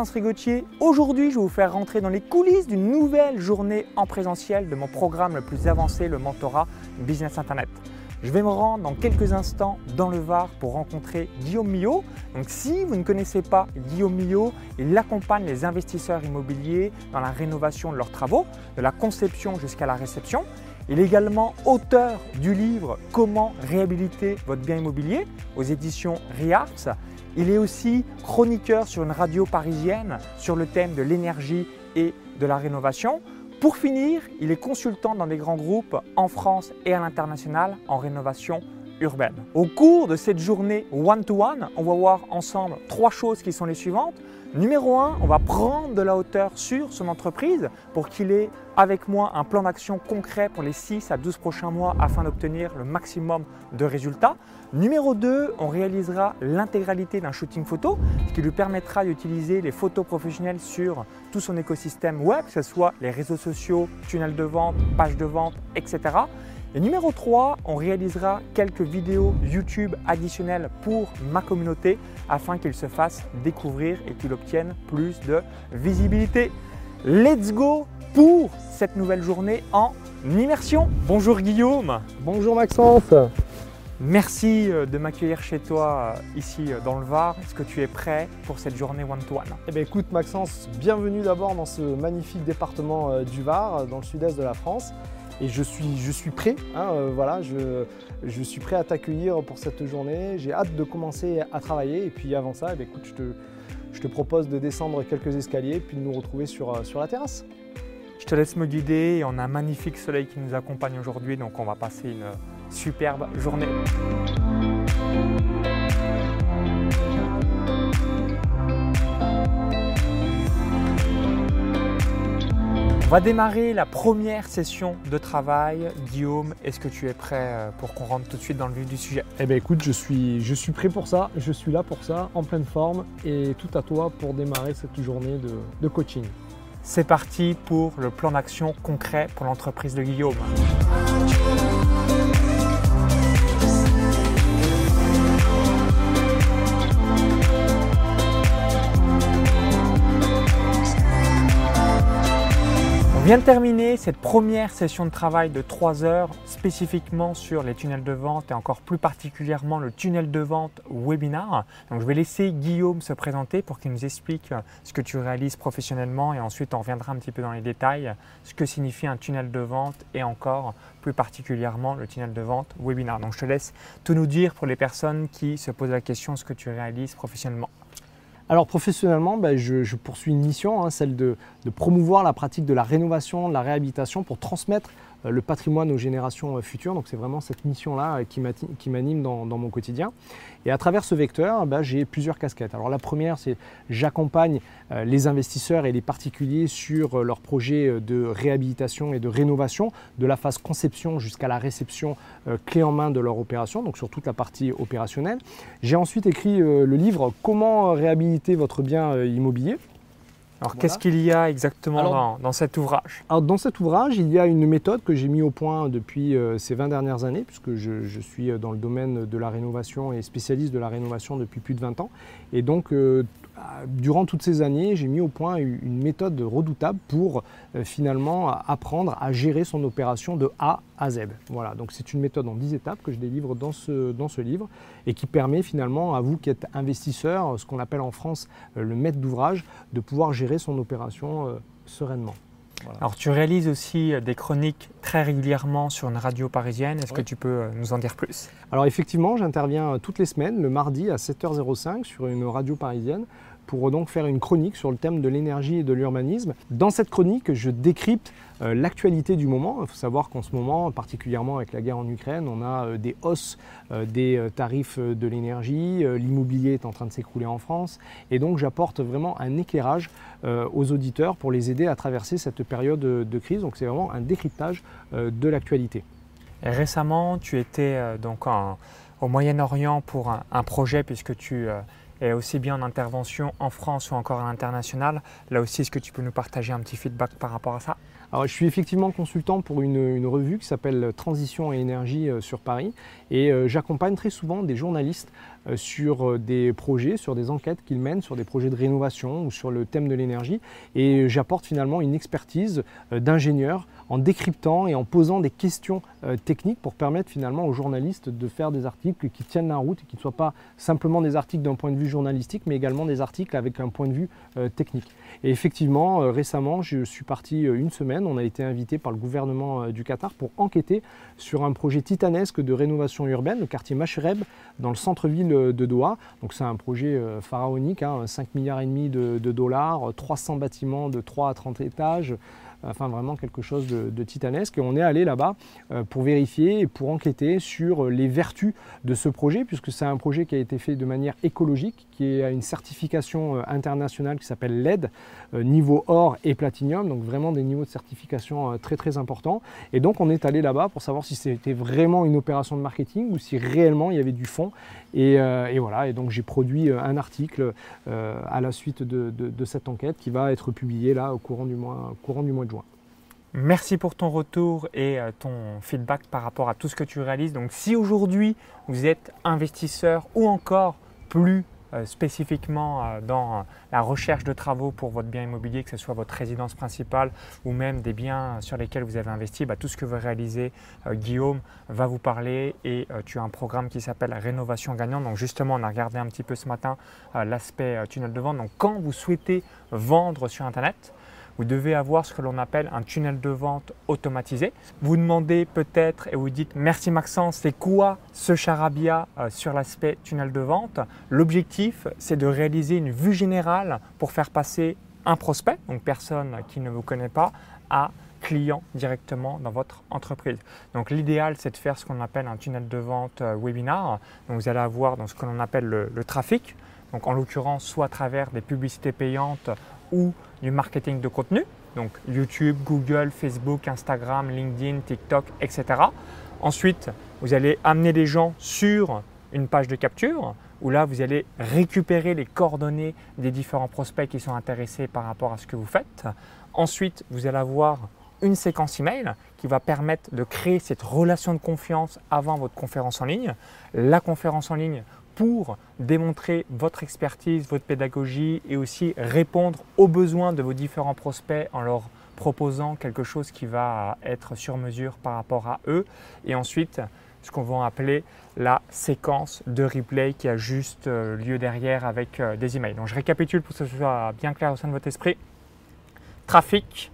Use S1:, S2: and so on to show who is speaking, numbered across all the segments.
S1: Maxence Rigotier. Aujourd'hui, je vais vous faire rentrer dans les coulisses d'une nouvelle journée en présentiel de mon programme le plus avancé, le mentorat Business Internet. Je vais me rendre dans quelques instants dans le Var pour rencontrer Guillaume Millot. Donc si vous ne connaissez pas Guillaume Millot, il accompagne les investisseurs immobiliers dans la rénovation de leurs travaux, de la conception jusqu'à la réception. Il est également auteur du livre Comment réhabiliter votre bien immobilier aux éditions Riarts. Il est aussi chroniqueur sur une radio parisienne sur le thème de l'énergie et de la rénovation. Pour finir, il est consultant dans des grands groupes en France et à l'international en rénovation urbaine. Au cours de cette journée one-to-one, on va voir ensemble trois choses qui sont les suivantes. Numéro 1, on va prendre de la hauteur sur son entreprise pour qu'il ait avec moi un plan d'action concret pour les 6 à 12 prochains mois afin d'obtenir le maximum de résultats. Numéro 2, on réalisera l'intégralité d'un shooting photo, ce qui lui permettra d'utiliser les photos professionnelles sur tout son écosystème web, que ce soit les réseaux sociaux, tunnels de vente, pages de vente, etc. Et numéro 3, on réalisera quelques vidéos YouTube additionnelles pour ma communauté afin qu'il se fasse découvrir et qu'il obtienne plus de visibilité. Let's go pour cette nouvelle journée en immersion. Bonjour Guillaume.
S2: Bonjour Maxence.
S1: Merci euh, de m'accueillir chez toi euh, ici euh, dans le Var. Est-ce que tu es prêt pour cette journée one-to-one?
S2: Eh bien écoute Maxence, bienvenue d'abord dans ce magnifique département du Var, dans le sud-est de la France. Et je suis, je suis prêt, hein, voilà, je, je, suis prêt à t'accueillir pour cette journée. J'ai hâte de commencer à travailler. Et puis avant ça, eh écoute, je te, je te, propose de descendre quelques escaliers puis de nous retrouver sur, sur la terrasse.
S1: Je te laisse me guider. On a un magnifique soleil qui nous accompagne aujourd'hui, donc on va passer une superbe journée. Va démarrer la première session de travail. Guillaume, est-ce que tu es prêt euh, pour qu'on rentre tout de suite dans le vif du sujet?
S2: Eh bien écoute, je suis, je suis prêt pour ça, je suis là pour ça, en pleine forme et tout à toi pour démarrer cette journée de, de coaching.
S1: C'est parti pour le plan d'action concret pour l'entreprise de Guillaume. Vient de cette première session de travail de 3 heures spécifiquement sur les tunnels de vente et encore plus particulièrement le tunnel de vente webinar. Donc je vais laisser Guillaume se présenter pour qu'il nous explique ce que tu réalises professionnellement et ensuite on reviendra un petit peu dans les détails, ce que signifie un tunnel de vente et encore plus particulièrement le tunnel de vente webinar. Donc je te laisse tout nous dire pour les personnes qui se posent la question ce que tu réalises professionnellement.
S2: Alors professionnellement, ben, je, poursuis une mission, hein, celle de, promouvoir la pratique de la rénovation, de la réhabilitation pour transmettre le patrimoine aux générations euh, futures. Donc c'est vraiment cette mission-là euh, qui m'anime dans, mon quotidien. Et à travers ce vecteur, bah, j'ai plusieurs casquettes. Alors la première, c'est j'accompagne les investisseurs et les particuliers sur leurs projets de réhabilitation et de rénovation, de la phase conception jusqu'à la réception clé en main de leur opération, donc sur toute la partie opérationnelle. J'ai ensuite écrit le livre Comment réhabiliter votre bien immobilier
S1: alors qu'est-ce qu'il y a exactement dans, cet ouvrage
S2: alors, Dans cet ouvrage, il y a une méthode que j'ai mis au point depuis euh, ces 20 dernières années, puisque je, suis dans le domaine de la rénovation et spécialiste de la rénovation depuis plus de 20 ans. Et donc euh, durant toutes ces années, j'ai mis au point une méthode redoutable pour euh, finalement apprendre à gérer son opération de A à Z. Voilà, donc c'est une méthode en 10 étapes que je délivre dans ce, dans ce livre et qui permet finalement à vous qui êtes investisseur, ce qu'on appelle en France euh, le maître d'ouvrage, de pouvoir gérer son opération euh, sereinement.
S1: Alors tu réalises aussi des chroniques très régulièrement sur une radio parisienne. Est-ce que tu peux nous en dire plus?
S2: Alors effectivement, j'interviens toutes les semaines, le mardi à 7h05 sur une radio parisienne pour donc faire une chronique sur le thème de l'énergie et de l'urbanisme. Dans cette chronique, je décrypte euh, l'actualité du moment. Il faut savoir qu'en ce moment, particulièrement avec la guerre en Ukraine, on a euh, des hausses euh, des tarifs de l'énergie, l'immobilier est en train de s'écrouler en France, et donc j'apporte vraiment un éclairage aux auditeurs pour les aider à traverser cette période de crise. Donc c'est vraiment un décryptage de l'actualité.
S1: Récemment, tu étais donc au Moyen-Orient pour un, projet puisque tu et aussi bien en intervention en France ou encore à l'international. Là aussi, est-ce que tu peux nous partager un petit feedback par rapport à ça?
S2: Je suis effectivement consultant pour une, revue qui s'appelle Transition et énergie euh, sur Paris et euh, j'accompagne très souvent des journalistes euh, sur des projets, sur des enquêtes qu'ils mènent, sur des projets de rénovation ou sur le thème de l'énergie et j'apporte finalement une expertise d'ingénieur en décryptant et en posant des questions techniques pour permettre finalement aux journalistes de faire des articles qui tiennent la route et qui ne soient pas simplement des articles d'un point de vue journalistique mais également des articles avec un point de vue technique. Et effectivement, récemment, je suis parti une semaine on a été invité par le gouvernement euh, du Qatar pour enquêter sur un projet titanesque de rénovation urbaine, le quartier Mashreb, dans le centre-ville euh, de Doha. Donc c'est un projet euh, pharaonique, 5 hein, milliards et demi de, de dollars, 300 bâtiments de 3 à 30 étages enfin vraiment quelque chose de, titanesque. Et on est allé là-bas euh, pour vérifier et pour enquêter sur les vertus de ce projet, puisque c'est un projet qui a été fait de manière écologique, qui a une certification euh, internationale qui s'appelle LED, euh, niveau or et platinium, donc vraiment des niveaux de certification très très importants. Et donc on est allé là-bas pour savoir si c'était vraiment une opération de marketing ou si réellement il y avait du fond. Et, voilà, et donc j'ai produit un article à la suite de, cette enquête qui va être publié là au courant du mois, courant du mois de
S1: Merci pour ton retour et euh, ton feedback par rapport à tout ce que tu réalises. Donc si aujourd'hui vous êtes investisseur ou encore plus euh, spécifiquement euh, dans la recherche de travaux pour votre bien immobilier, que ce soit votre résidence principale ou même des biens sur lesquels vous avez investi, bah, tout ce que vous réalisez, Guillaume va vous parler et tu as un programme qui s'appelle Rénovation gagnante. Donc justement, on a regardé un petit peu ce matin l'aspect tunnel de vente. Donc quand vous souhaitez vendre sur Internet, vous devez avoir ce que l'on appelle un tunnel de vente automatisé. Vous demandez peut-être et vous dites merci Maxence, c'est quoi ce charabia euh, sur l'aspect tunnel de vente? L'objectif, c'est de réaliser une vue générale pour faire passer un prospect, donc personne qui ne vous connaît pas, à client directement dans votre entreprise. Donc l'idéal, c'est de faire ce qu'on appelle un tunnel de vente euh, webinar. Donc vous allez avoir dans ce que l'on appelle le, le trafic, donc en l'occurrence soit à travers des publicités payantes ou du marketing de contenu, donc YouTube, Google, Facebook, Instagram, LinkedIn, TikTok, etc. Ensuite, vous allez amener les gens sur une page de capture où là, vous allez récupérer les coordonnées des différents prospects qui sont intéressés par rapport à ce que vous faites. Ensuite, vous allez avoir une séquence email qui va permettre de créer cette relation de confiance avant votre conférence en ligne. La conférence en ligne, pour démontrer votre expertise, votre pédagogie et aussi répondre aux besoins de vos différents prospects en leur proposant quelque chose qui va être sur mesure par rapport à eux. Et ensuite, ce qu'on va appeler la séquence de replay qui a juste euh, lieu derrière avec euh, des emails. Donc je récapitule pour que ce soit bien clair au sein de votre esprit. Trafic,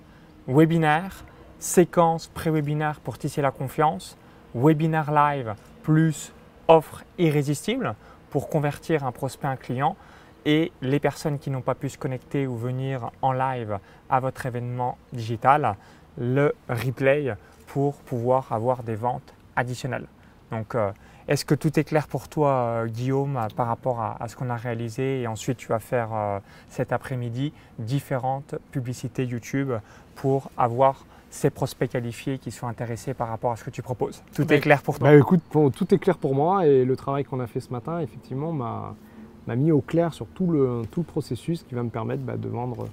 S1: webinaire, séquence pré-webinaire pour tisser la confiance, webinaire live plus offre irrésistible pour convertir un prospect en client et les personnes qui n'ont pas pu se connecter ou venir en live à votre événement digital, le replay pour pouvoir avoir des ventes additionnelles. Donc, euh, est-ce que tout est clair pour toi, euh, Guillaume, par rapport à, ce qu'on a réalisé? Et ensuite, tu vas faire euh, cet après-midi différentes publicités YouTube pour avoir ces prospects qualifiés qui sont intéressés par rapport à ce que tu proposes. Tout est clair pour toi
S2: bah, Écoute, tout est clair pour moi et le travail qu'on a fait ce matin, effectivement, m'a mis au clair sur tout le, tout le processus qui va me permettre bah, de vendre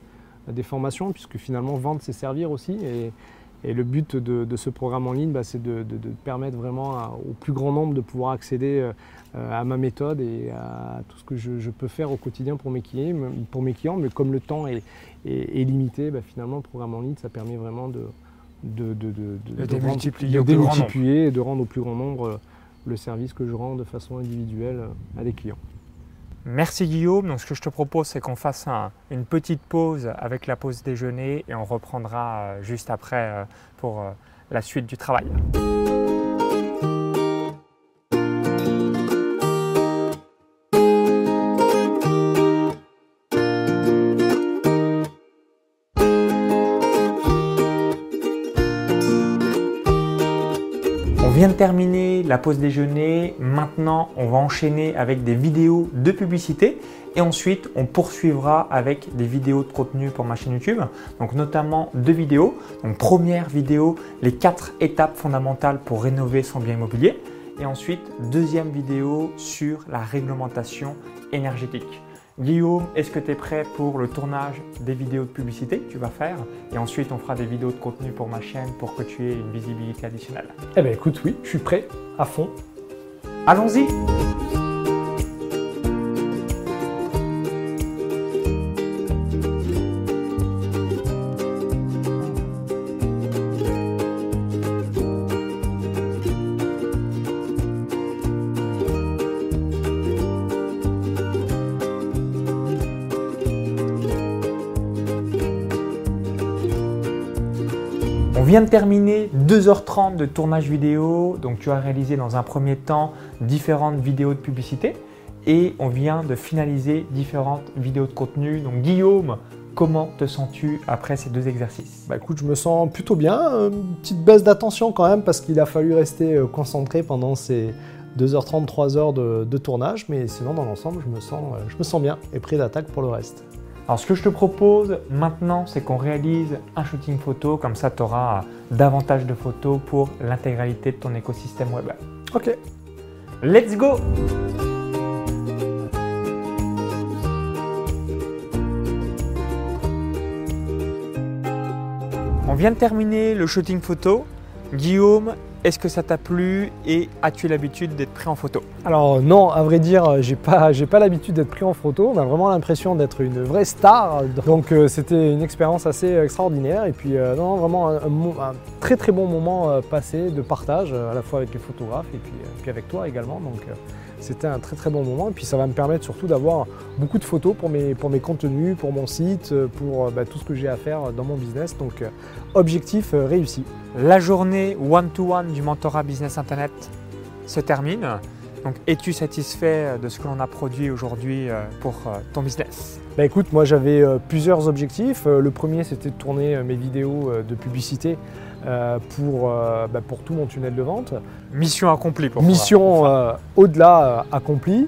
S2: des formations, puisque finalement, vendre, c'est servir aussi. Et, et le but de, ce programme en ligne, bah, c'est de, permettre vraiment au plus grand nombre de pouvoir accéder euh, à ma méthode et à tout ce que je, peux faire au quotidien pour mes clients. Pour mes clients mais comme le temps est, est, limité, finalement, le programme en ligne, ça permet vraiment de, de, de,
S1: de, démultiplier,
S2: et de rendre au plus grand nombre euh, le service que je rends de façon individuelle euh, à des clients.
S1: Merci Guillaume. Donc ce que je te propose, c'est qu'on fasse une petite pause avec la pause déjeuner et on reprendra euh, juste après pour la suite du travail. Vient la pause déjeuner. Maintenant, on va enchaîner avec des vidéos de publicité et ensuite on poursuivra avec des vidéos de contenu pour ma chaîne YouTube. Donc notamment deux vidéos. Donc première vidéo, les quatre étapes fondamentales pour rénover son bien immobilier. Et ensuite deuxième vidéo sur la réglementation énergétique. Guillaume, est-ce que tu es prêt pour le tournage des vidéos de publicité que tu vas faire Et ensuite, on fera des vidéos de contenu pour ma chaîne pour que tu aies une visibilité additionnelle?
S2: Eh bien écoute, oui, je suis prêt à fond.
S1: Allons-y On vient de terminer 2h30 de tournage vidéo, donc tu as réalisé dans un premier temps différentes vidéos de publicité et on vient de finaliser différentes vidéos de contenu. Donc Guillaume, comment te sens-tu après ces deux exercices?
S2: Bah écoute, je me sens plutôt bien, une petite baisse d'attention quand même parce qu'il a fallu rester euh, concentré pendant ces 2h30, 3h de, tournage, mais sinon dans l'ensemble, je, me sens, euh, je me sens bien et prêt d'attaque pour le reste.
S1: Alors ce que je te propose maintenant, c'est qu'on réalise un shooting photo, comme ça tu auras davantage de photos pour l'intégralité de ton écosystème web.
S2: Ok.
S1: Let's go On vient de terminer le shooting photo. Guillaume, est-ce que ça t'a plu et as-tu l'habitude d'être pris en photo?
S2: Alors non, à vrai dire, j'ai pas, pas l'habitude d'être pris en photo. On a vraiment l'impression d'être une vraie star. Donc euh, c'était une expérience assez extraordinaire. Et puis euh, non, vraiment un, très très bon moment euh, passé de partage, à la fois avec les photographes et puis, avec toi également. C'était un très très bon moment. Et puis ça va me permettre surtout d'avoir beaucoup de photos pour mes, pour mes contenus, pour mon site, euh, pour euh, bah, tout ce que j'ai à faire dans mon business. Donc euh, objectif euh, réussi.
S1: La journée one-to-one du mentorat Business Internet se termine. Donc, es-tu satisfait de ce que l'on a produit aujourd'hui euh, pour euh, ton business?
S2: Bah écoute, moi j'avais euh, plusieurs objectifs. Euh, le premier c'était de tourner euh, mes vidéos euh, de publicité euh, pour, euh, bah, pour tout mon tunnel de vente.
S1: Mission accomplie pour.
S2: Mission euh, au-delà accomplie.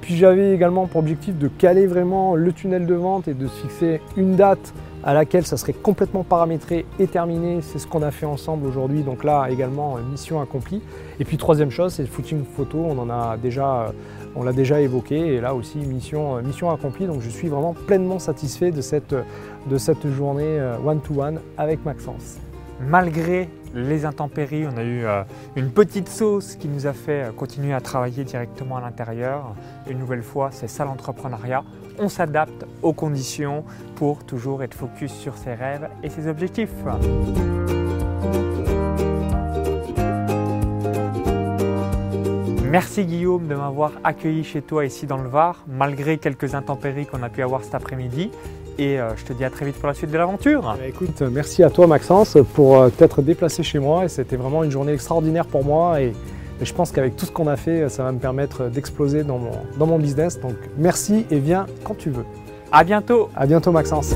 S2: Puis j'avais également pour objectif de caler vraiment le tunnel de vente et de se fixer une date à laquelle ça serait complètement paramétré et terminé. C'est ce qu'on a fait ensemble aujourd'hui. Donc là également mission accomplie. Et puis troisième chose, c'est le footing photo. On en a déjà, on l'a déjà évoqué. Et là aussi mission, mission accomplie. Donc je suis vraiment pleinement satisfait de cette, de cette journée one-to-one avec Maxence.
S1: Malgré les intempéries, on a eu euh, une petite sauce qui nous a fait euh, continuer à travailler directement à l'intérieur. Une nouvelle fois, c'est ça l'entrepreneuriat. On s'adapte aux conditions pour toujours être focus sur ses rêves et ses objectifs. Merci Guillaume de m'avoir accueilli chez toi ici dans le Var, malgré quelques intempéries qu'on a pu avoir cet après-midi. Et euh, je te dis à très vite pour la suite de l'aventure.
S2: Bah, Écoute, merci à toi Maxence pour euh, t'être déplacé chez moi et c'était vraiment une journée extraordinaire pour moi et, et je pense qu'avec tout ce qu'on a fait, ça va me permettre d'exploser dans mon, dans mon business. Donc merci et viens quand tu veux.
S1: À bientôt
S2: À bientôt Maxence.